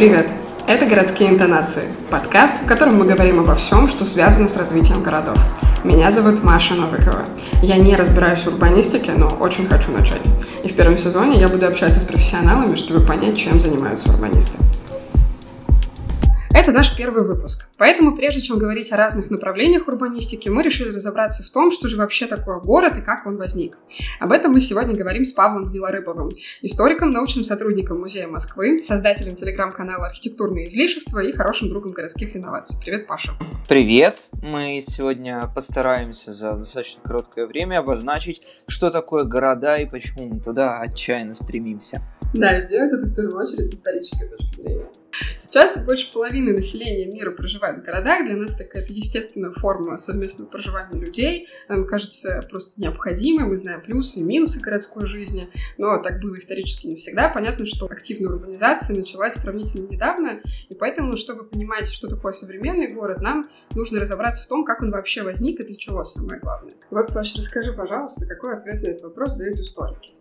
Привет! Это «Городские интонации» – подкаст, в котором мы говорим обо всем, что связано с развитием городов. Меня зовут Маша Новикова. Я не разбираюсь в урбанистике, но очень хочу начать. И в первом сезоне я буду общаться с профессионалами, чтобы понять, чем занимаются урбанисты. Это наш первый выпуск. Поэтому, прежде чем говорить о разных направлениях урбанистики, мы решили разобраться в том, что же вообще такое город и как он возник. Об этом мы сегодня говорим с Павлом Гнилорыбовым, историком, научным сотрудником Музея Москвы, создателем телеграм-канала «Архитектурные излишества» и хорошим другом городских реноваций. Привет, Паша. Привет! Мы сегодня постараемся за достаточно короткое время обозначить, что такое города и почему мы туда отчаянно стремимся. Да, сделать это в первую очередь с исторической точки зрения. Сейчас больше половины населения мира проживает в городах. Для нас такая естественная форма совместного проживания людей. Нам кажется просто необходимой. Мы знаем плюсы и минусы городской жизни. Но так было исторически не всегда. Понятно, что активная урбанизация началась сравнительно недавно. И поэтому, чтобы понимать, что такое современный город, нам нужно разобраться в том, как он вообще возник и для чего самое главное. Вот, Паша, расскажи, пожалуйста, какой ответ на этот вопрос дают историки.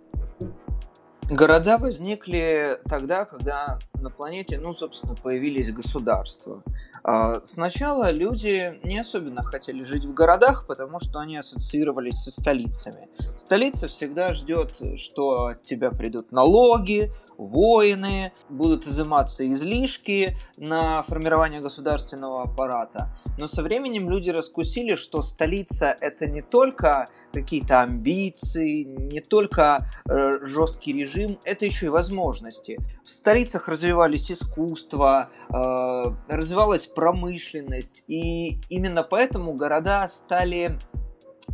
Города возникли тогда, когда на планете, ну, собственно, появились государства. А, сначала люди не особенно хотели жить в городах, потому что они ассоциировались со столицами. Столица всегда ждет, что от тебя придут налоги, воины, будут изыматься излишки на формирование государственного аппарата. Но со временем люди раскусили, что столица это не только какие-то амбиции, не только э, жесткий режим, это еще и возможности. В столицах развивались искусство, э, развивалась промышленность, и именно поэтому города стали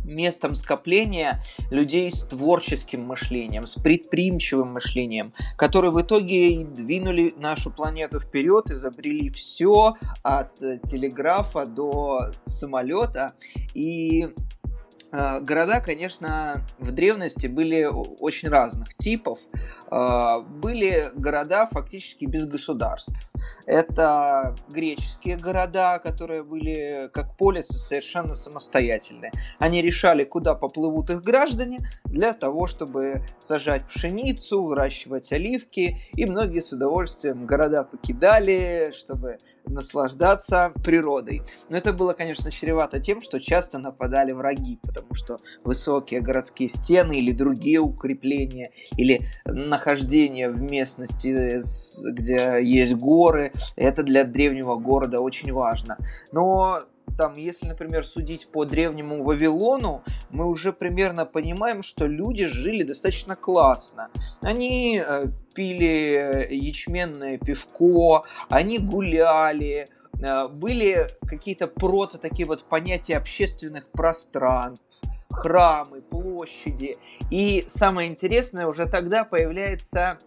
местом скопления людей с творческим мышлением, с предприимчивым мышлением, которые в итоге двинули нашу планету вперед, изобрели все от э, телеграфа до самолета. И Э, города, конечно, в древности были очень разных типов. Э, были города фактически без государств. Это греческие города, которые были как полисы совершенно самостоятельные. Они решали, куда поплывут их граждане для того, чтобы сажать пшеницу, выращивать оливки. И многие с удовольствием города покидали, чтобы наслаждаться природой. Но это было, конечно, чревато тем, что часто нападали враги, потому что высокие городские стены или другие укрепления, или нахождение в местности, где есть горы, это для древнего города очень важно. Но там, если, например, судить по древнему Вавилону, мы уже примерно понимаем, что люди жили достаточно классно. Они э, пили ячменное пивко, они гуляли, э, были какие-то прото такие вот понятия общественных пространств, храмы, площади. И самое интересное, уже тогда появляется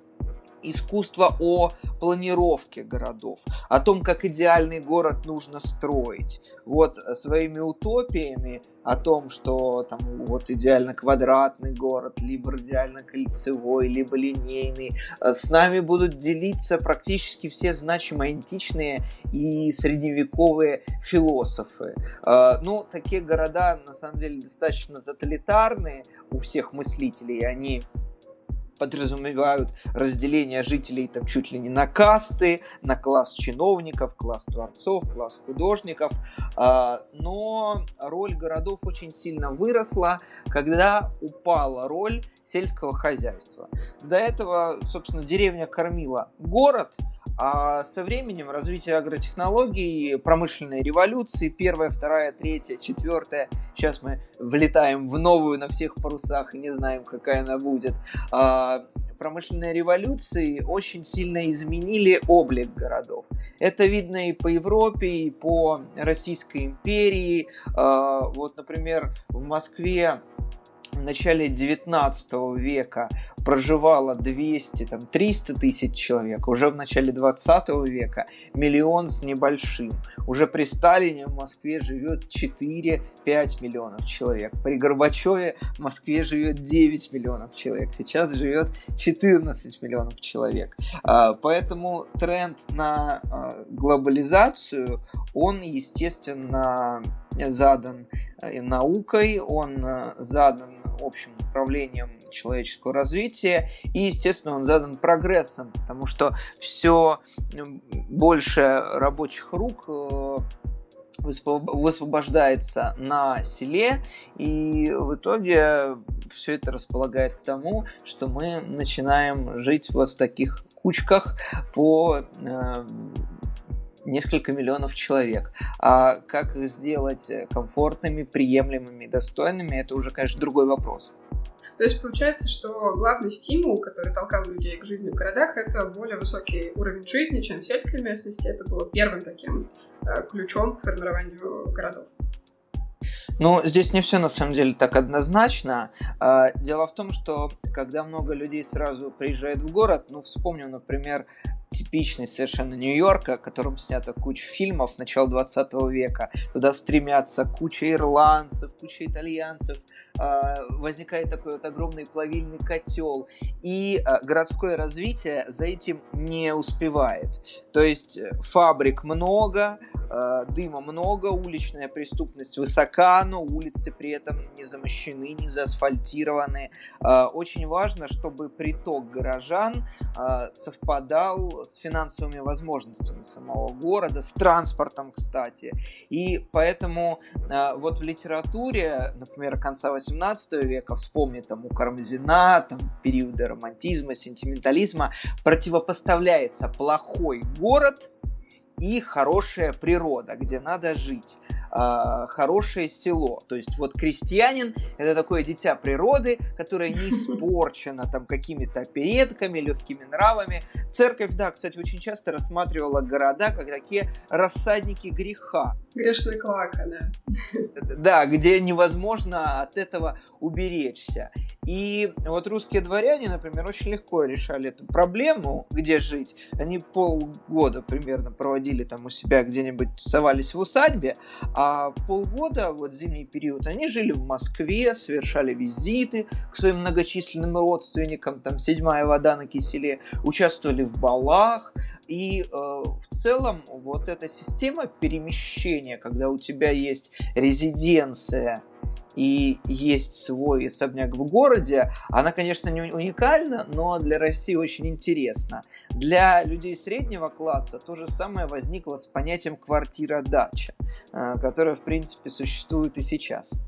искусство о планировке городов, о том, как идеальный город нужно строить. Вот э, своими утопиями о том, что там вот идеально квадратный город, либо идеально кольцевой, либо линейный, э, с нами будут делиться практически все значимые античные и средневековые философы. Э, ну, такие города на самом деле достаточно тоталитарные у всех мыслителей, они подразумевают разделение жителей там чуть ли не на касты, на класс чиновников, класс творцов, класс художников. А, но роль городов очень сильно выросла, когда упала роль сельского хозяйства. До этого, собственно, деревня кормила город, а со временем развития агротехнологий, промышленной революции, первая, вторая, третья, четвертая, сейчас мы влетаем в новую на всех парусах и не знаем, какая она будет, а, промышленной революции очень сильно изменили облик городов. Это видно и по Европе, и по Российской империи. А, вот, например, в Москве в начале 19 века проживало 200, там, 300 тысяч человек, уже в начале 20 века миллион с небольшим. Уже при Сталине в Москве живет 4-5 миллионов человек. При Горбачеве в Москве живет 9 миллионов человек. Сейчас живет 14 миллионов человек. А, поэтому тренд на а, глобализацию, он, естественно, задан э, наукой, он э, задан общим направлениям человеческого развития, и, естественно, он задан прогрессом, потому что все больше рабочих рук э, высвобождается на селе, и в итоге все это располагает к тому, что мы начинаем жить вот в таких кучках по несколько миллионов человек. А как их сделать комфортными, приемлемыми, достойными, это уже, конечно, другой вопрос. То есть получается, что главный стимул, который толкал людей к жизни в городах, это более высокий уровень жизни, чем в сельской местности. Это было первым таким э, ключом к формированию городов. Ну, здесь не все на самом деле так однозначно. А, дело в том, что когда много людей сразу приезжает в город, ну, вспомним, например, типичный совершенно Нью-Йорка, о котором снято куча фильмов начала 20 века. Туда стремятся куча ирландцев, куча итальянцев, а, возникает такой вот огромный плавильный котел, и а, городское развитие за этим не успевает. То есть э, фабрик много, а, дыма много, уличная преступность высока, но улицы при этом не замощены, не заасфальтированы. Очень важно, чтобы приток горожан совпадал с финансовыми возможностями самого города, с транспортом, кстати. И поэтому вот в литературе, например, конца 18 18 века, вспомни там у Кармазина, там периоды романтизма, сентиментализма, противопоставляется плохой город и хорошая природа, где надо жить. А, хорошее село. То есть вот крестьянин – это такое дитя природы, которое не испорчено там какими-то оперетками, легкими нравами. Церковь, да, кстати, очень часто рассматривала города как такие рассадники греха. Грешная клака, да. Да, где невозможно от этого уберечься. И вот русские дворяне, например, очень легко решали эту проблему, где жить. Они полгода примерно проводили там у себя где-нибудь, совались в усадьбе, а полгода, вот зимний период, они жили в Москве, совершали визиты к своим многочисленным родственникам, там седьмая вода на киселе, участвовали в балах, и э, в целом вот эта система перемещения, когда у тебя есть резиденция и есть свой особняк в городе, она, конечно, не уникальна, но для России очень интересна. Для людей среднего класса то же самое возникло с понятием квартира-дача, э, которое, в принципе, существует и сейчас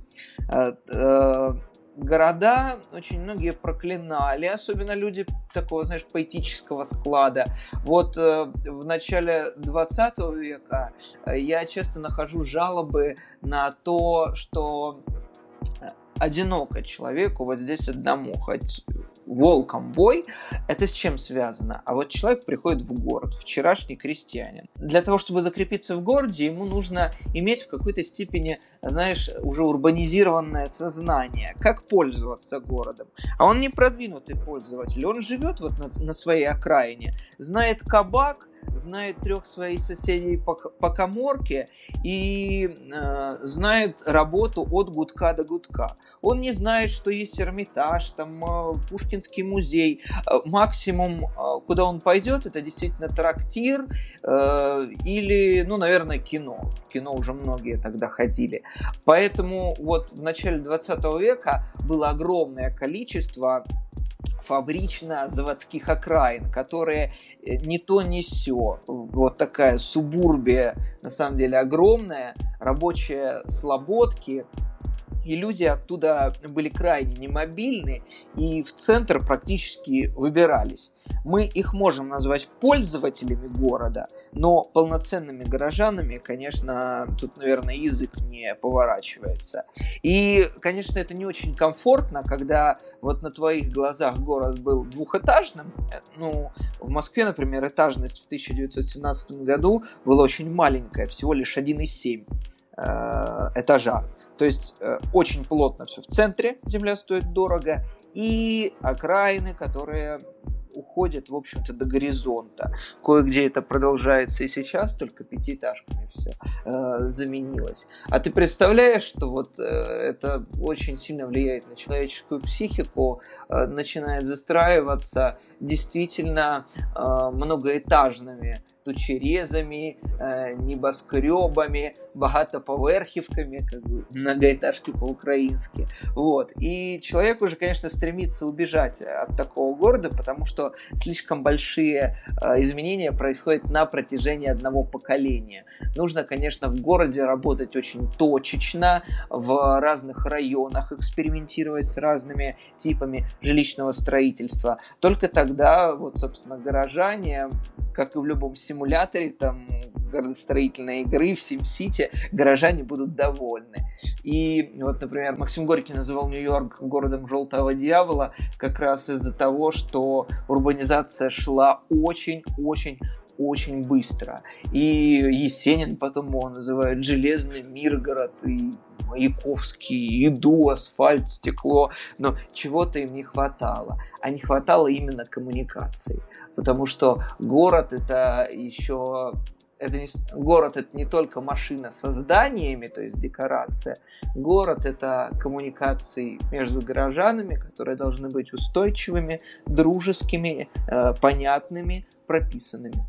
э, э, города очень многие проклинали, особенно люди такого, знаешь, поэтического склада. Вот э, в начале 20 века я часто нахожу жалобы на то, что одиноко человеку вот здесь одному, хоть волком вой, это с чем связано? А вот человек приходит в город, вчерашний крестьянин. Для того, чтобы закрепиться в городе, ему нужно иметь в какой-то степени, знаешь, уже урбанизированное сознание, как пользоваться городом. А он не продвинутый пользователь, он живет вот на, на своей окраине, знает кабак, знает трех своих соседей по, по коморке и э, знает работу от гудка до гудка. Он не знает, что есть Эрмитаж, там э, Пушкинский музей. Э, максимум, э, куда он пойдет, это действительно трактир э, или, ну, наверное, кино. В кино уже многие тогда ходили. Поэтому вот в начале 20 века было огромное количество фабрично-заводских окраин, которые э, не то не все. Вот такая субурбия, на самом деле, огромная, рабочие слободки, и люди оттуда были крайне немобильны и в центр практически выбирались. Мы их можем назвать пользователями города, но полноценными горожанами, конечно, тут, наверное, язык не поворачивается. И, конечно, это не очень комфортно, когда вот на твоих глазах город был двухэтажным. Ну, в Москве, например, этажность в 1917 году была очень маленькая, всего лишь 1,7 э, этажа. То есть э, очень плотно все в центре, земля стоит дорого, и окраины, которые уходит, в общем-то, до горизонта. Кое-где это продолжается и сейчас, только пятиэтажками все э, заменилось. А ты представляешь, что вот э, это очень сильно влияет на человеческую психику, э, начинает застраиваться действительно э, многоэтажными тучерезами, э, небоскребами, богатоповерхівками, как бы многоэтажки по-украински. Вот. И человек уже, конечно, стремится убежать от такого города, потому что слишком большие э, изменения происходят на протяжении одного поколения. Нужно, конечно, в городе работать очень точечно, в разных районах экспериментировать с разными типами жилищного строительства. Только тогда, вот, собственно, горожане, как и в любом симуляторе, там, городостроительной игры в SimCity, горожане будут довольны. И вот, например, Максим Горький называл Нью-Йорк городом желтого дьявола как раз из-за того, что урбанизация шла очень-очень очень быстро. И Есенин потом его называет «железный Миргород», и Маяковский, еду, асфальт, стекло, но чего-то им не хватало. А не хватало именно коммуникации, потому что город это еще это не, город это не только машина со зданиями, то есть декорация. Город это коммуникации между горожанами, которые должны быть устойчивыми, дружескими, э, понятными, прописанными.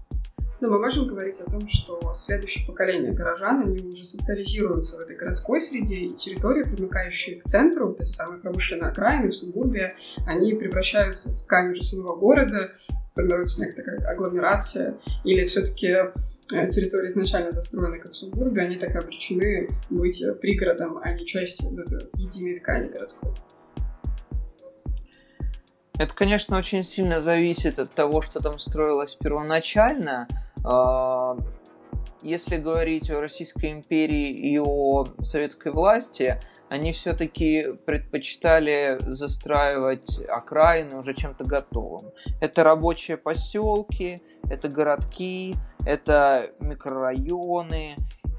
Но мы можем говорить о том, что следующее поколение горожан, они уже социализируются в этой городской среде, и территории, примыкающие к центру, вот эти самые промышленные окраины, в субурбия, они превращаются в ткань уже самого города, формируется некая такая агломерация, или все-таки э, территории изначально застроены как субурбия, они так обречены быть пригородом, а не частью вот этой единой ткани городской. Это, конечно, очень сильно зависит от того, что там строилось первоначально. А, если говорить о Российской империи и о советской власти, они все-таки предпочитали застраивать окраины уже чем-то готовым. Это рабочие поселки, это городки, это микрорайоны,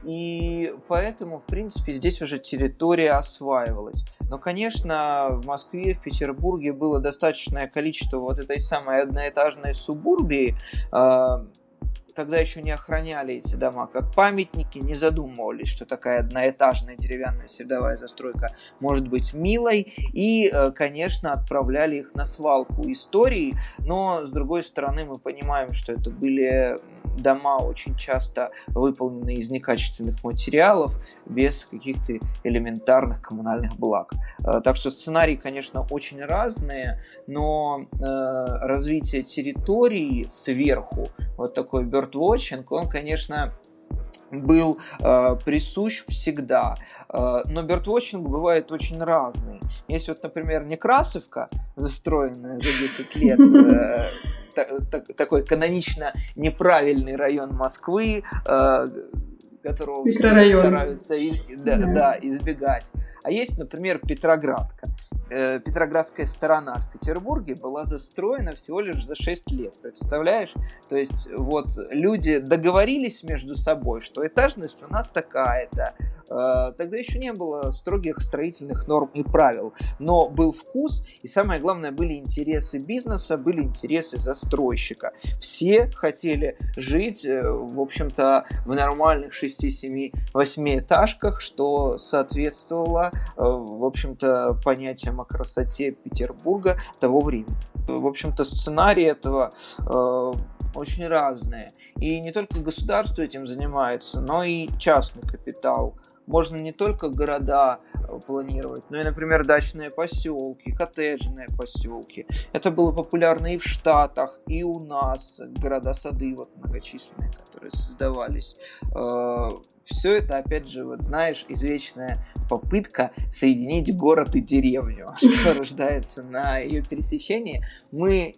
и поэтому, в принципе, здесь уже территория осваивалась. Но, конечно, в Москве, в Петербурге было достаточное количество вот этой самой одноэтажной субурбии, а, тогда еще не охраняли эти дома как памятники, не задумывались, что такая одноэтажная деревянная средовая застройка может быть милой, и, э, конечно, отправляли их на свалку истории, но, с другой стороны, мы понимаем, что это были дома очень часто выполнены из некачественных материалов, без каких-то элементарных коммунальных благ. Э, так что сценарии, конечно, очень разные, но э, развитие территории сверху, вот такой birdwatching, он, конечно, был э, присущ всегда. Э, но бёрдвотчинг бывает очень разный. Есть вот, например, Некрасовка, застроенная за 10 лет, э, такой канонично неправильный район Москвы, э, которого все стараются да, да, избегать. А есть, например, Петроградка. Э, Петроградская сторона в Петербурге была застроена всего лишь за 6 лет, представляешь? То есть вот люди договорились между собой, что этажность у нас такая-то, Э, тогда еще не было строгих строительных норм и правил, но был вкус, и самое главное, были интересы бизнеса, были интересы застройщика. Все хотели жить, э, в общем-то, в нормальных 6, 7, 8 этажках, что соответствовало, в общем-то, понятиям о красоте Петербурга того времени. В общем-то, сценарии этого очень разные. И не только государство этим занимается, но и частный капитал – можно не только города э, планировать, но и, например, дачные поселки, коттеджные поселки. Это было популярно и в Штатах, и у нас, города-сады вот многочисленные, которые создавались. Э, Все это, опять же, вот знаешь, извечная попытка соединить город и деревню. Что рождается на ее пересечении, мы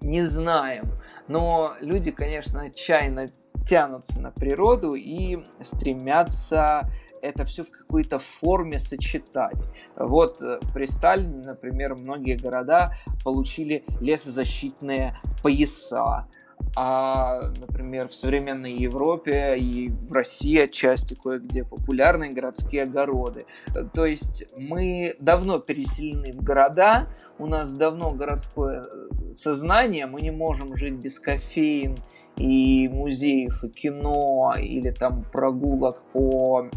не знаем. Но люди, конечно, отчаянно тянутся на природу и стремятся это все в какой-то форме сочетать. Вот э, при Сталине, например, многие города получили лесозащитные пояса. А, например, в современной Европе и в России отчасти кое-где популярны городские огороды. То есть мы давно переселены в города, у нас давно городское э, сознание, мы не можем жить без кофеин и музеев, и кино, или там прогулок по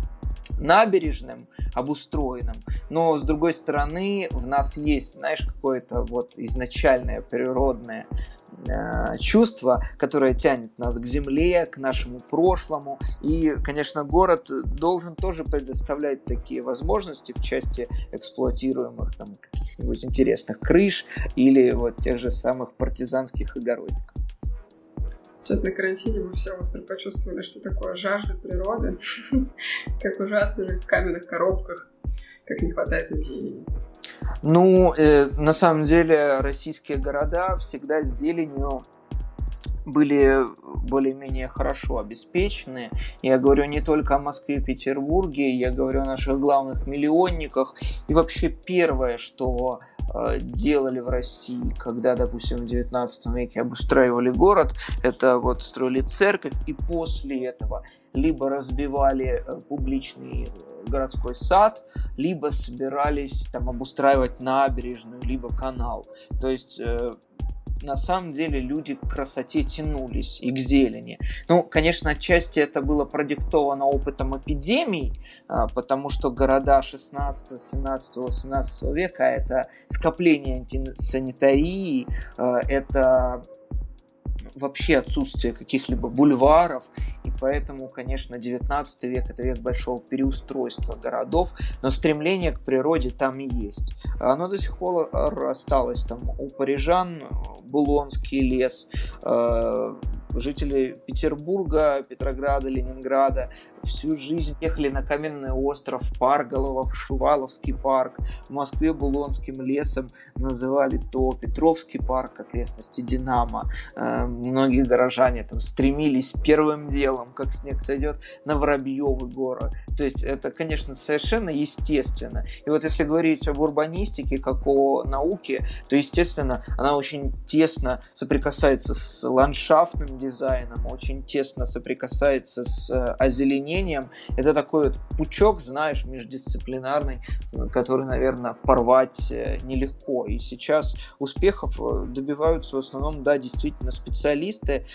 набережным, обустроенным, но с другой стороны в нас есть, знаешь, какое-то вот изначальное природное Э, чувство, которое тянет нас к земле, к нашему прошлому. И, конечно, город должен тоже предоставлять такие возможности в части эксплуатируемых там каких-нибудь интересных крыш или вот тех же самых партизанских огородиков. Сейчас на карантине мы все остро почувствовали, что такое жажда природы, как ужасно жить в каменных коробках, как не хватает зелени. Ну, э, на самом деле, российские города всегда с зеленью были более-менее хорошо обеспечены. Я говорю не только о Москве и Петербурге, я говорю о наших главных миллионниках. И вообще первое, что делали в России, когда, допустим, в 19 веке обустраивали город, это вот строили церковь, и после этого либо разбивали э, публичный э, городской сад, либо собирались там обустраивать набережную, либо канал. То есть э, на самом деле люди к красоте тянулись и к зелени. Ну, конечно, отчасти это было продиктовано опытом эпидемий, а, потому что города 16, 17, 18 века это скопление антисанитарии, это вообще отсутствие каких-либо бульваров, и поэтому, конечно, 19 век это век большого переустройства городов, но стремление к природе там и есть. Оно до сих пор осталось там у парижан, Булонский лес, э, жители Петербурга, Петрограда, Ленинграда всю жизнь ехали на Каменный остров, Парголово, Шуваловский парк, в Москве Булонским лесом называли то Петровский парк, окрестности Динамо. Э, многие горожане там стремились первым делом, как снег сойдет, на Воробьевы горы. То есть это, конечно, совершенно естественно. И вот если говорить об урбанистике как о науке, то, естественно, она очень тесно соприкасается с ландшафтным дизайном, очень тесно соприкасается с э, озеленением. Это такой вот пучок, знаешь, междисциплинарный, который, наверное, порвать э, нелегко. И сейчас успехов э, добиваются в основном, да, действительно специалисты,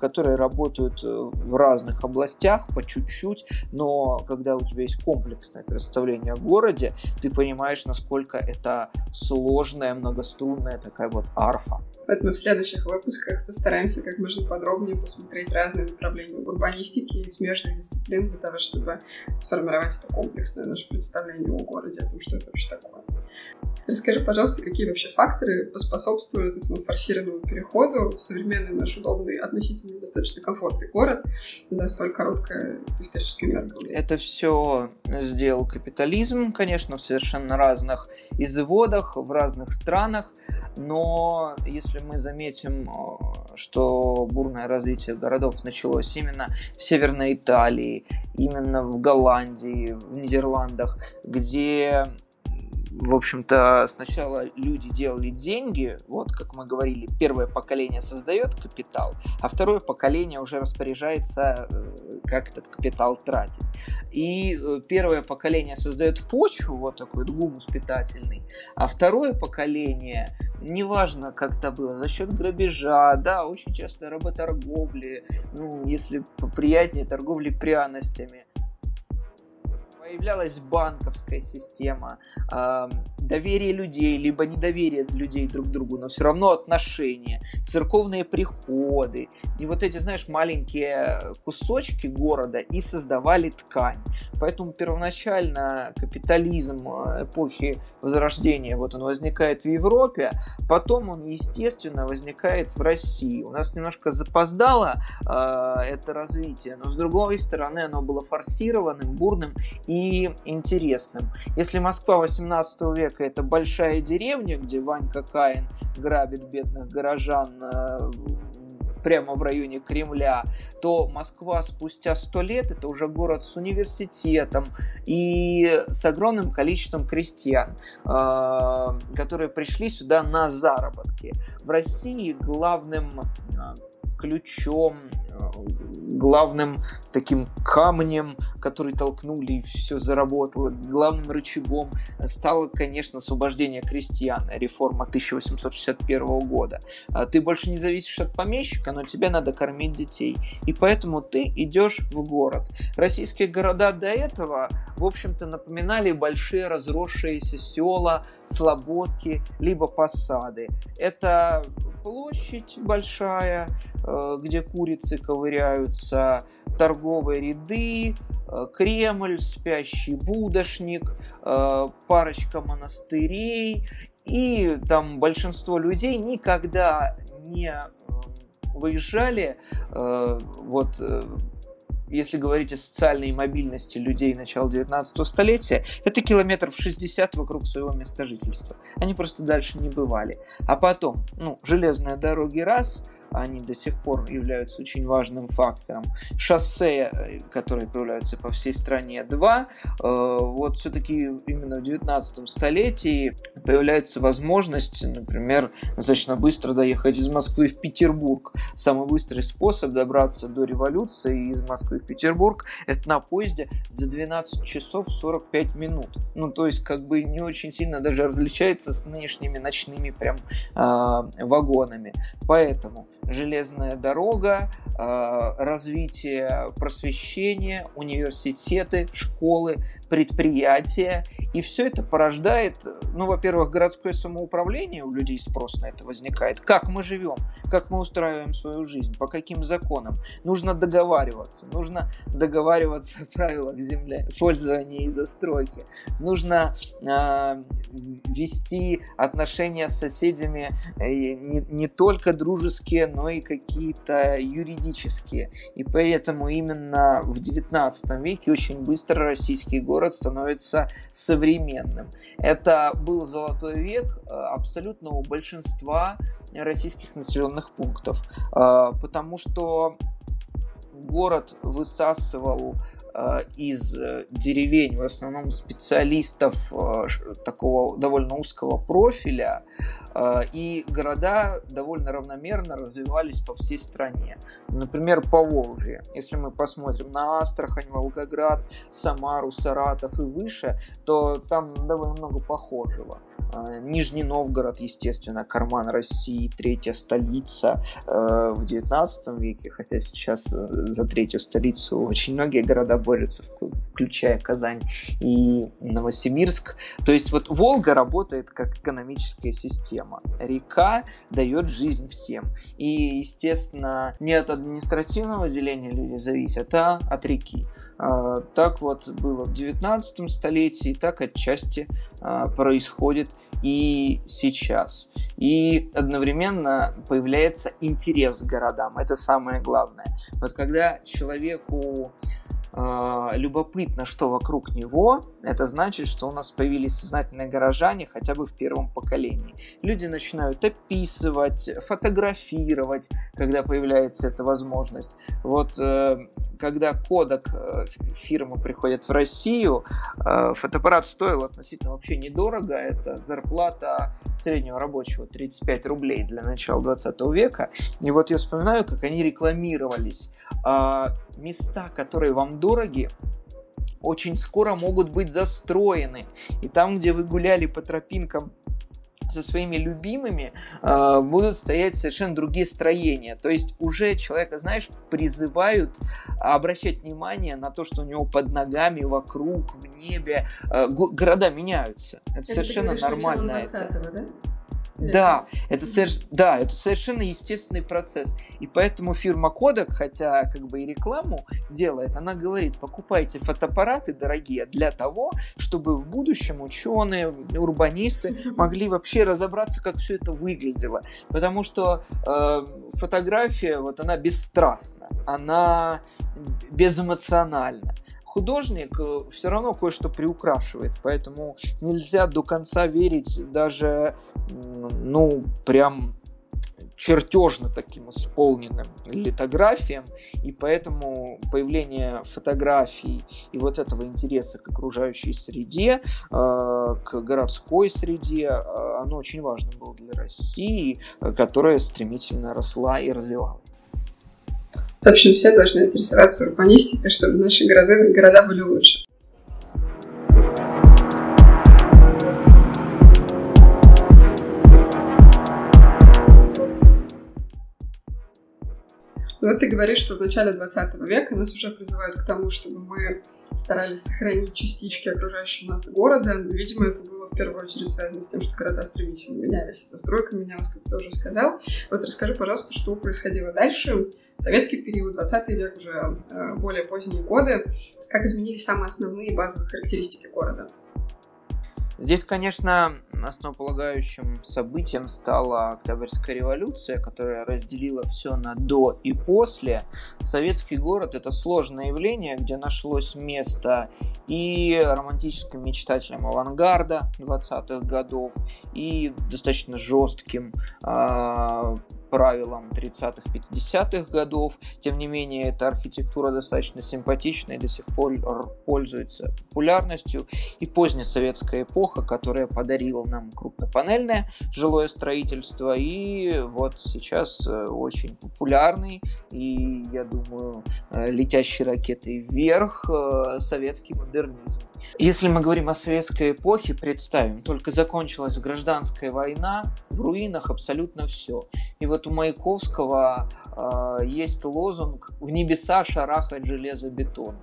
которые работают в разных областях по чуть-чуть, но когда у тебя есть комплексное представление о городе, ты понимаешь, насколько это сложная, многострунная такая вот арфа. Поэтому в следующих выпусках постараемся как можно подробнее посмотреть разные направления урбанистики и смежных дисциплин для того, чтобы сформировать это комплексное наше представление о городе, о том, что это вообще такое. Расскажи, пожалуйста, какие вообще факторы поспособствуют этому форсированному переходу в современный наш удобный, относительно достаточно комфортный город за столь короткое историческое меркало? Это все сделал капитализм, конечно, в совершенно разных изводах, в разных странах. Но если мы заметим, э, что бурное развитие городов началось именно в Северной Италии, именно в Голландии, в Нидерландах, где в общем-то, сначала люди делали деньги, вот как мы говорили, первое поколение создает капитал, а второе поколение уже распоряжается, э, как этот капитал тратить. И э, первое поколение создает почву, вот такой гумус питательный, а второе поколение, неважно как это было, за счет грабежа, да, очень часто работорговли, ну, если поприятнее, торговли пряностями, появлялась банковская система, э, доверие людей, либо недоверие людей друг к другу, но все равно отношения, церковные приходы. И вот эти, знаешь, маленькие кусочки города и создавали ткань. Поэтому первоначально капитализм э, эпохи Возрождения, вот он возникает в Европе, потом он, естественно, возникает в России. У нас немножко запоздало э, это развитие, но с другой стороны оно было форсированным, бурным и интересным. Если Москва 18 века это большая деревня, где Ванька Каин грабит бедных горожан э, прямо в районе Кремля, то Москва спустя сто лет это уже город с университетом и с огромным количеством крестьян, э, которые пришли сюда на заработки. В России главным э, ключом главным таким камнем, который толкнули и все заработало, главным рычагом стало, конечно, освобождение крестьян, реформа 1861 года. А ты больше не зависишь от помещика, но тебе надо кормить детей. И поэтому ты идешь в город. Российские города до этого, в общем-то, напоминали большие разросшиеся села, слободки, либо посады. Это площадь большая, э, где курицы ковыряются, торговые ряды, э, Кремль, спящий будошник, э, парочка монастырей. И там большинство людей никогда не выезжали вот если говорить о социальной мобильности людей начала 19 столетия, это километров 60 вокруг своего места жительства. Они просто дальше не бывали. А потом, ну, железные дороги раз, они до сих пор являются очень важным фактором. Шоссе, э, которые появляются по всей стране, два. Э, вот все-таки именно в 19 столетии появляется возможность, например, достаточно быстро доехать из Москвы в Петербург. Самый быстрый способ добраться до революции из Москвы в Петербург это на поезде за 12 часов 45 минут. Ну, то есть, как бы не очень сильно даже различается с нынешними ночными прям э, вагонами. Поэтому железная дорога, а, развитие просвещения, университеты, школы, предприятия. И все это порождает, ну, во-первых, городское самоуправление, у людей спрос на это возникает. Как мы живем, как мы устраиваем свою жизнь, по каким законам. Нужно договариваться. Нужно договариваться о правилах земли, пользования и застройки. Нужно э, вести отношения с соседями э, не, не только дружеские, но и какие-то юридические. И поэтому именно в 19 веке очень быстро российский город город становится современным. Это был золотой век э, абсолютно у большинства российских населенных пунктов, э, потому что город высасывал э, из деревень в основном специалистов такого довольно узкого профиля, и города довольно равномерно развивались по всей стране. Например, по Волжье. Если мы посмотрим на Астрахань, Волгоград, Самару, Саратов и выше, то там довольно много похожего. А, Нижний Новгород, естественно, карман России, третья столица э, в 19 веке, хотя сейчас э, за третью столицу очень многие города борются, включая Казань и Новосибирск. То есть вот Волга работает как экономическая система. Река дает жизнь всем. И, естественно, не от административного деления люди зависят, а от реки. А, так вот было в 19 столетии, так отчасти а, происходит и сейчас. И одновременно появляется интерес к городам. Это самое главное. Вот когда человеку э, любопытно, что вокруг него, это значит, что у нас появились сознательные горожане хотя бы в первом поколении. Люди начинают описывать, фотографировать, когда появляется эта возможность. Вот э, когда кодек э, фирмы приходит в Россию, э, фотоаппарат стоил относительно вообще недорого. Это зарплата среднего рабочего 35 рублей для начала 20 века. И вот я вспоминаю, как они рекламировались. А, места, которые вам дороги, очень скоро могут быть застроены. И там, где вы гуляли по тропинкам со своими любимыми э, будут стоять совершенно другие строения. То есть уже человека, знаешь, призывают обращать внимание на то, что у него под ногами, вокруг, в небе. Э, города меняются. Это, это совершенно нормально. Это. Да? Да, это, соверш... да, это совершенно естественный процесс. И поэтому фирма Kodak, хотя как бы и рекламу делает, она говорит, покупайте фотоаппараты дорогие для того, чтобы в будущем ученые, урбанисты могли вообще разобраться, как все это выглядело. Потому что э, фотография, вот она бесстрастна, она безэмоциональна художник э, все равно кое-что приукрашивает, поэтому нельзя до конца верить даже, ну, прям чертежно таким исполненным литографиям, и поэтому появление фотографий и вот этого интереса к окружающей среде, э, к городской среде, э, оно очень важно было для России, которая стремительно росла и развивалась. В общем, все должны интересоваться урбанистикой, чтобы наши города, города были лучше. Вот ты говоришь, что в начале 20 века нас уже призывают к тому, чтобы мы старались сохранить частички окружающего нас города. Видимо, это было в первую очередь связано с тем, что города стремительно менялись, застройка менялась, как ты уже сказал. Вот расскажи, пожалуйста, что происходило дальше. Советский период, 20 век, уже э, более поздние годы. Как изменились самые основные базовые характеристики города? Здесь, конечно, основополагающим событием стала Октябрьская революция, которая разделила все на до и после. Советский город – это сложное явление, где нашлось место и романтическим мечтателям авангарда 20-х годов, и достаточно жестким э, правилам 30-х, 50-х годов. Тем не менее, эта архитектура достаточно симпатичная и до сих пор пользуется популярностью. И поздняя советская эпоха, которая подарила нам крупнопанельное жилое строительство, и вот сейчас э, очень популярный и, я думаю, э, летящей ракетой вверх э, советский модернизм. Если мы говорим о советской эпохе, представим, только закончилась гражданская война, в руинах абсолютно все. И вот у Маяковского э, есть лозунг «В небеса шарахает железобетон»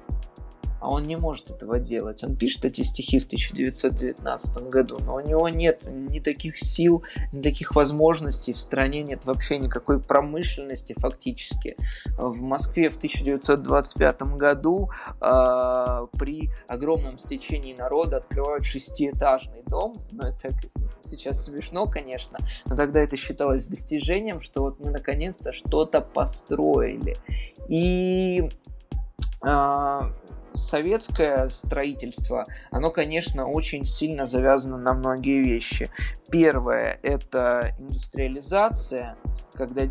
а он не может этого делать. Он пишет эти стихи в 1919 году, но у него нет ни таких сил, ни таких возможностей, в стране нет вообще никакой промышленности фактически. В Москве в 1925 году э, при огромном стечении народа открывают шестиэтажный дом, ну это сейчас смешно, конечно, но тогда это считалось достижением, что вот мы наконец-то что-то построили. И э, советское строительство, оно, конечно, очень сильно завязано на многие вещи. Первое – это индустриализация, когда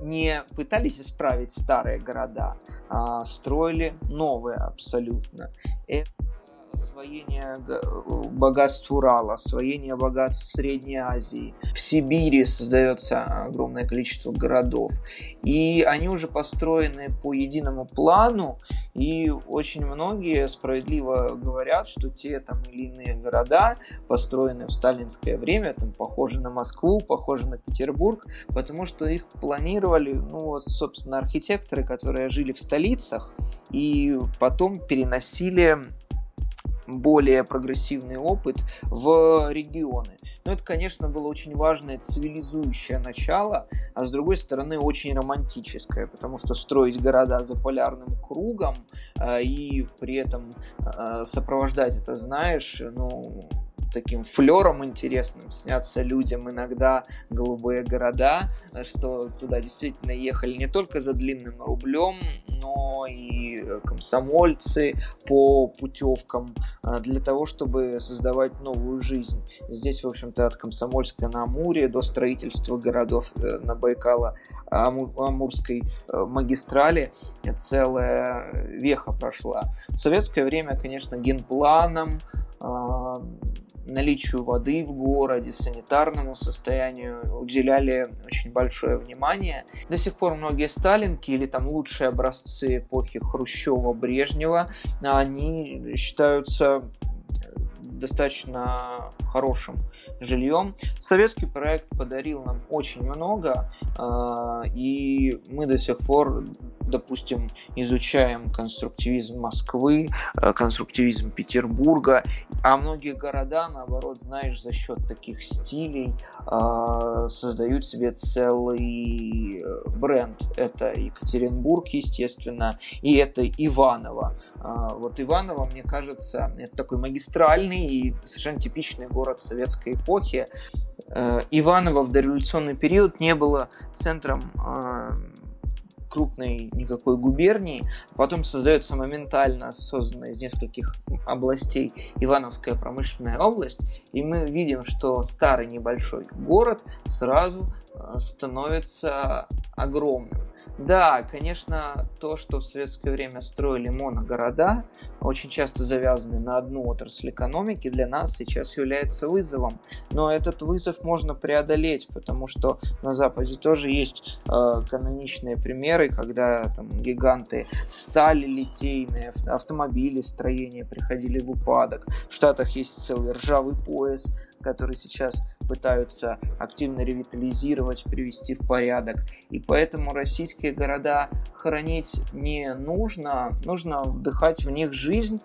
не пытались исправить старые города, а строили новые абсолютно. Это освоение богатств Урала, освоение богатств Средней Азии. В Сибири создается огромное количество городов. И они уже построены по единому плану, и очень многие справедливо говорят, что те там или иные города, построенные в сталинское время, там похожи на Москву, похожи на Петербург, потому что их планировали, ну, вот, собственно, архитекторы, которые жили в столицах, и потом переносили более прогрессивный опыт в регионы. Но это, конечно, было очень важное цивилизующее начало, а с другой стороны очень романтическое, потому что строить города за полярным кругом э, и при этом э, сопровождать это, знаешь, ну, таким флером интересным снятся людям иногда голубые города, что туда действительно ехали не только за длинным рублем, но и комсомольцы по путевкам а, для того, чтобы создавать новую жизнь. Здесь, в общем-то, от Комсомольска на Амуре до строительства городов э, на Байкало Амурской э, магистрали целая веха прошла. В советское время, конечно, генпланом наличию воды в городе, санитарному состоянию уделяли очень большое внимание. До сих пор многие сталинки или там лучшие образцы эпохи Хрущева-Брежнева, они считаются достаточно хорошим жильем. Советский проект подарил нам очень много, а, и мы до сих пор, допустим, изучаем конструктивизм Москвы, а, конструктивизм Петербурга, а многие города, наоборот, знаешь, за счет таких стилей а, создают себе целый э, бренд. Это Екатеринбург, естественно, и это Иваново. Вот Иваново, мне кажется, это такой магистральный совершенно типичный город советской эпохи. Э, Иваново в дореволюционный период не было центром э, крупной никакой губернии, потом создается моментально созданная из нескольких областей Ивановская промышленная область, и мы видим, что старый небольшой город сразу э, становится огромным. Да, конечно, то, что в советское время строили моногорода, очень часто завязаны на одну отрасль экономики, для нас сейчас является вызовом. Но этот вызов можно преодолеть, потому что на Западе тоже есть э, каноничные примеры, когда там гиганты стали литейные, автомобили, строения приходили в упадок. В Штатах есть целый ржавый пояс, который сейчас пытаются активно ревитализировать, привести в порядок. И поэтому российские города хоронить не нужно, нужно вдыхать в них жизнь,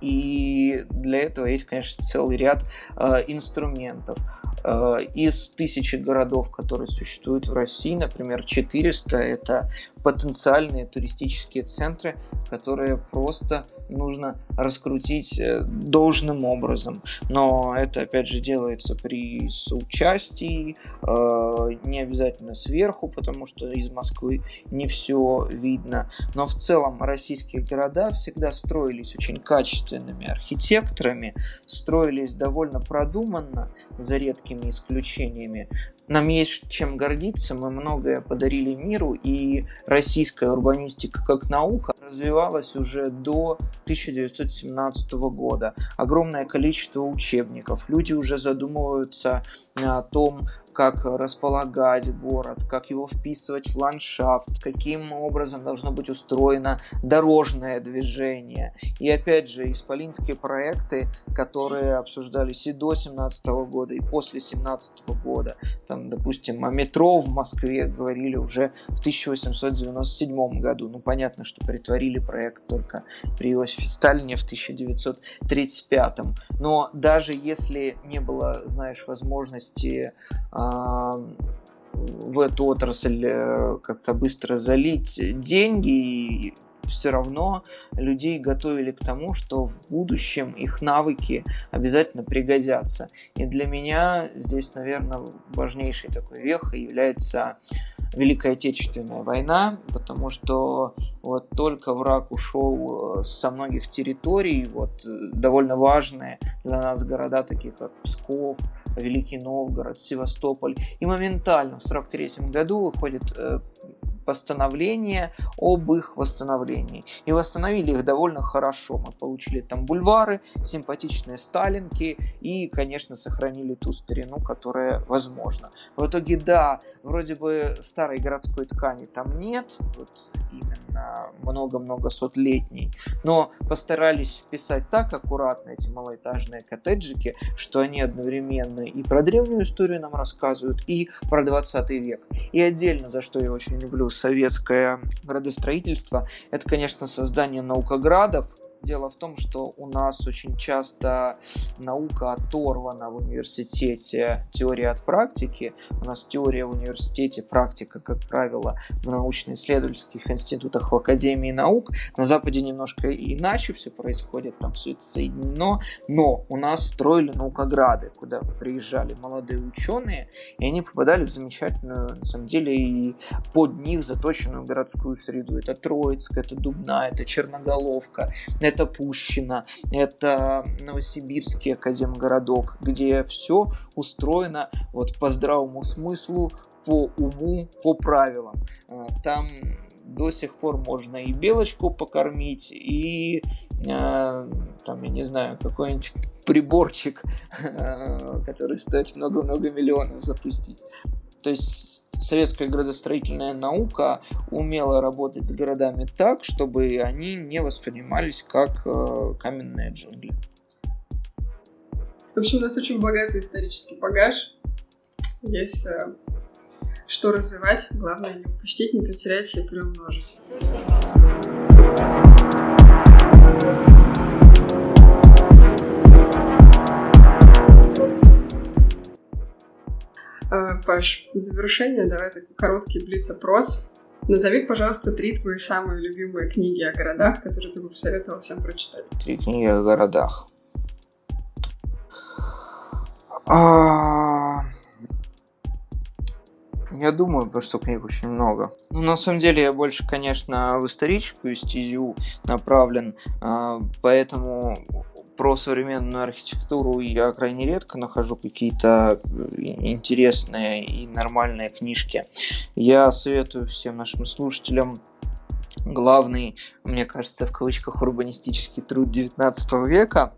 и для этого есть, конечно, целый ряд э, инструментов. Э, из тысячи городов, которые существуют в России, например, 400 – это потенциальные туристические центры, которые просто нужно раскрутить э, должным образом. Но это, опять же, делается при соучастии, э, не обязательно сверху, потому что из Москвы не все видно. Но в целом российские города всегда строились очень качественными архитекторами, строились довольно продуманно, за редкими исключениями. Нам есть чем гордиться, мы многое подарили миру, и российская урбанистика как наука развивалась уже до 1917 года. Огромное количество учебников. Люди уже задумываются о том, как располагать город, как его вписывать в ландшафт, каким образом должно быть устроено дорожное движение. И опять же, исполинские проекты, которые обсуждались и до 17 года, и после 17 года. Там, допустим, о метро в Москве говорили уже в 1897 году. Ну, понятно, что притворили проект только при Иосифе Сталине в 1935. Но даже если не было, знаешь, возможности в эту отрасль э, как-то быстро залить деньги, все равно людей готовили к тому, что в будущем их навыки обязательно пригодятся. И для меня здесь, наверное, важнейшей такой вехой является Великая Отечественная война, потому что вот только враг ушел э, со многих территорий, вот э, довольно важные для нас города, такие как Псков, Великий Новгород, Севастополь, и моментально в 1943 году выходит э, постановление об их восстановлении. И восстановили их довольно хорошо. Мы получили там бульвары, симпатичные сталинки и, конечно, сохранили ту старину, которая возможна. В итоге, да, вроде бы старой городской ткани там нет, вот именно много-много сот летней, но постарались вписать так аккуратно эти малоэтажные коттеджики, что они одновременно и про древнюю историю нам рассказывают, и про 20 век. И отдельно, за что я очень люблю советское градостроительство, это, конечно, создание наукоградов, Дело в том, что у нас очень часто наука оторвана в университете теория от практики. У нас теория в университете, практика, как правило, в научно-исследовательских институтах в Академии наук. На Западе немножко иначе все происходит, там все это соединено. Но у нас строили наукограды, куда приезжали молодые ученые, и они попадали в замечательную, на самом деле, и под них заточенную городскую среду. Это Троицк, это Дубна, это Черноголовка, это Пущино, это Новосибирский академгородок, где все устроено вот по здравому смыслу, по уму, по правилам. А, там до сих пор можно и белочку покормить, и э, там, я не знаю, какой-нибудь приборчик, э, который стоит много-много миллионов запустить. То есть советская градостроительная наука умела работать с городами так, чтобы они не воспринимались как э, каменные джунгли. В общем, у нас очень богатый исторический багаж. Есть э, что развивать. Главное не упустить, не потерять и приумножить. А, Паш, в завершение давай такой короткий блиц-опрос. Назови, пожалуйста, три твои самые любимые книги о городах, которые ты бы посоветовал всем прочитать. Три книги о городах. Я думаю, что книг очень много. Ну, на самом деле, я больше, конечно, в историческую стезю направлен, а, поэтому про современную архитектуру я крайне редко нахожу какие-то э, интересные и нормальные книжки. Я советую всем нашим слушателям главный, мне кажется, в кавычках урбанистический труд 19 века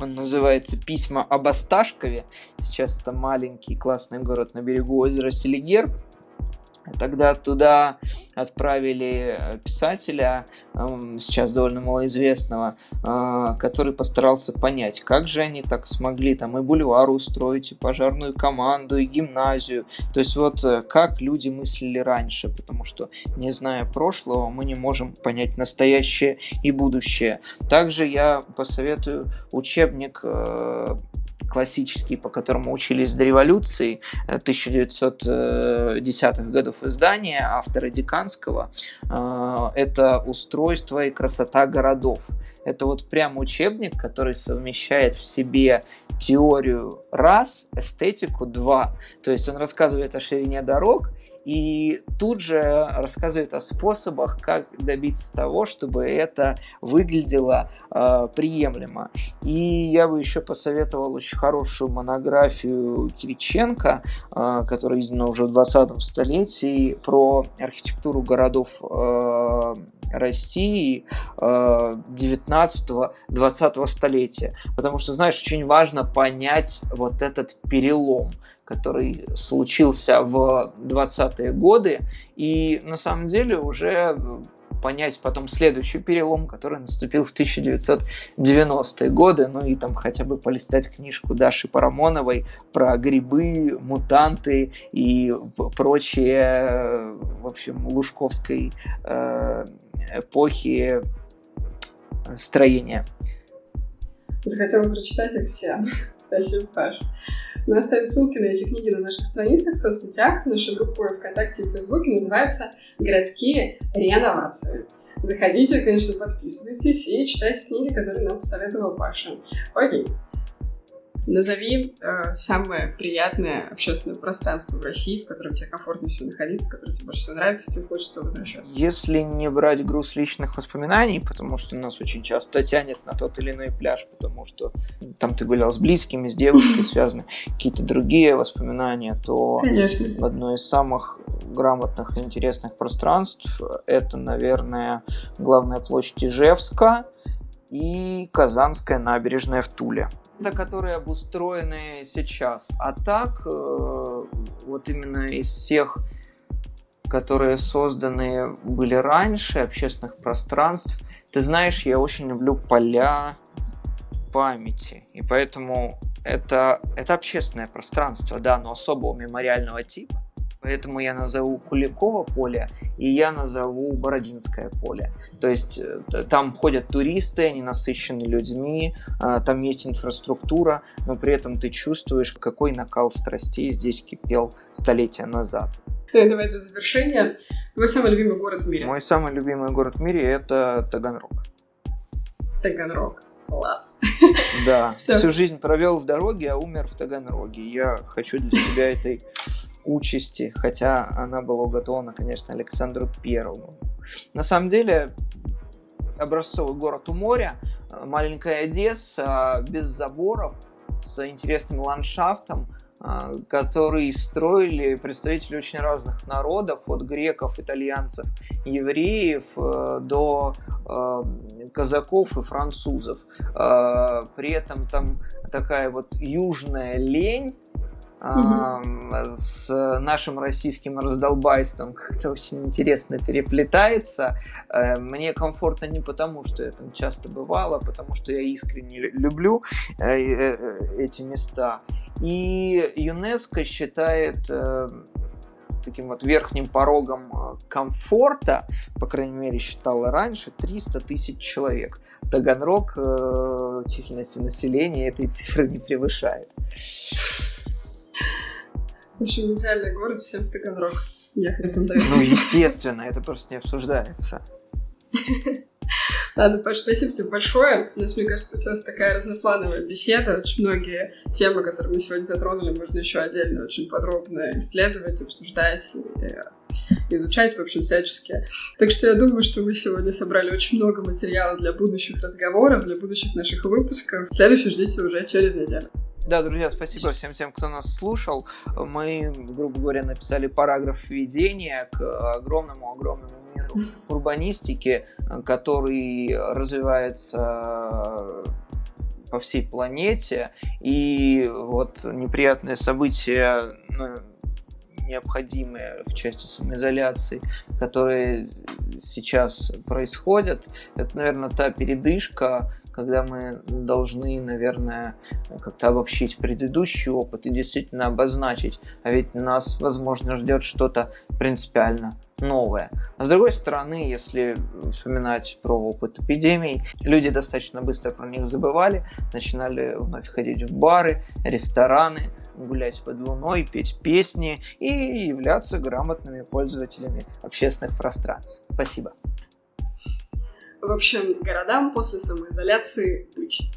он называется «Письма об Осташкове». Сейчас это маленький классный город на берегу озера Селигер. Тогда туда отправили э, писателя, сейчас довольно малоизвестного, э, который постарался понять, как же они так смогли там и бульвар устроить, и пожарную команду, и гимназию. То есть вот э, как люди мыслили раньше, потому что не зная прошлого, мы не можем понять настоящее и будущее. Также я посоветую учебник классический, по которому учились до революции 1910-х э, годов издания автора Диканского. Э, это «Устройство и красота городов». Это вот прям учебник, который совмещает в себе теорию раз, эстетику два. То есть он рассказывает о ширине дорог и тут же рассказывает о способах, как добиться того, чтобы это выглядело э, приемлемо. И я бы еще посоветовал очень хорошую монографию Кириченко, э, которая издана уже в 20 столетии, про архитектуру городов э, России э, 19-20 столетия. Потому что, знаешь, очень важно понять вот этот перелом который случился в 20-е годы, и на самом деле уже понять потом следующий перелом, который наступил в 1990-е годы, ну и там хотя бы полистать книжку Даши Парамоновой про грибы, мутанты и прочие, в общем, лужковской э, эпохи строения. Захотела прочитать их все. Спасибо, Паш. Мы оставим ссылки на эти книги на наших страницах в соцсетях. Наша группа ВКонтакте и Фейсбуке называется «Городские реновации». Заходите, конечно, подписывайтесь и читайте книги, которые нам посоветовал Паша. Окей. Назови э, самое приятное общественное пространство в России, в котором тебе комфортно все находиться, которое тебе больше всего нравится, тебе хочется возвращаться. Если не брать груз личных воспоминаний, потому что нас очень часто тянет на тот или иной пляж, потому что там ты гулял с близкими, с девушкой связаны, какие-то другие воспоминания, то Конечно. одно из самых грамотных и интересных пространств это, наверное, главная площадь Ижевска и Казанская набережная в Туле которые обустроены сейчас. А так, э, вот именно из всех, которые созданы были раньше, общественных пространств, ты знаешь, я очень люблю поля памяти. И поэтому это, это общественное пространство, да, но особого мемориального типа. Поэтому я назову Куликово поле и я назову Бородинское поле. То есть э, там ходят туристы, они насыщены людьми, а, там есть инфраструктура, но при этом ты чувствуешь, какой накал страстей здесь кипел столетия назад. Давай до завершения. Твой самый любимый город в мире? Мой самый любимый город в мире это Таганрог. Таганрог. Класс. Да, всю жизнь провел в дороге, а умер в Таганроге. Я хочу для себя этой участи, хотя она была уготована, конечно, Александру Первому. На самом деле, образцовый город у моря, маленькая Одесса, без заборов, с интересным ландшафтом, а, который строили представители очень разных народов, от греков, итальянцев, евреев э, до э, казаков и французов. А, при этом там такая вот южная лень, с нашим российским раздолбайством как-то очень интересно переплетается. Э, мне комфортно не потому, что я там часто бывала, а потому что я искренне люблю э, э, эти места. И ЮНЕСКО считает таким вот верхним порогом комфорта, по крайней мере, считала раньше, 300 тысяч человек. Таганрог э, численности населения этой цифры не превышает. В общем, идеальный город, всем в Таганрог. Я Ну, естественно, это просто не обсуждается. Ладно, Паш, спасибо тебе большое. У нас, мне кажется, получилась такая разноплановая беседа. Очень многие темы, которые мы сегодня затронули, можно еще отдельно очень подробно исследовать, обсуждать и изучать, в общем, всячески. Так что я думаю, что мы сегодня собрали очень много материала для будущих разговоров, для будущих наших выпусков. Следующий ждите уже через неделю. Да, друзья, спасибо всем тем, кто нас слушал. Мы, грубо говоря, написали параграф введения к огромному-огромному миру урбанистики, который развивается по всей планете. И вот неприятные события, ну, необходимые в части самоизоляции, которые сейчас происходят, это, наверное, та передышка, когда мы должны, наверное, как-то обобщить предыдущий опыт и действительно обозначить, а ведь нас, возможно, ждет что-то принципиально новое. Но с другой стороны, если вспоминать про опыт эпидемий, люди достаточно быстро про них забывали, начинали вновь ходить в бары, рестораны, гулять под луной, петь песни и являться грамотными пользователями общественных пространств. Спасибо. В общем, городам после самоизоляции быть.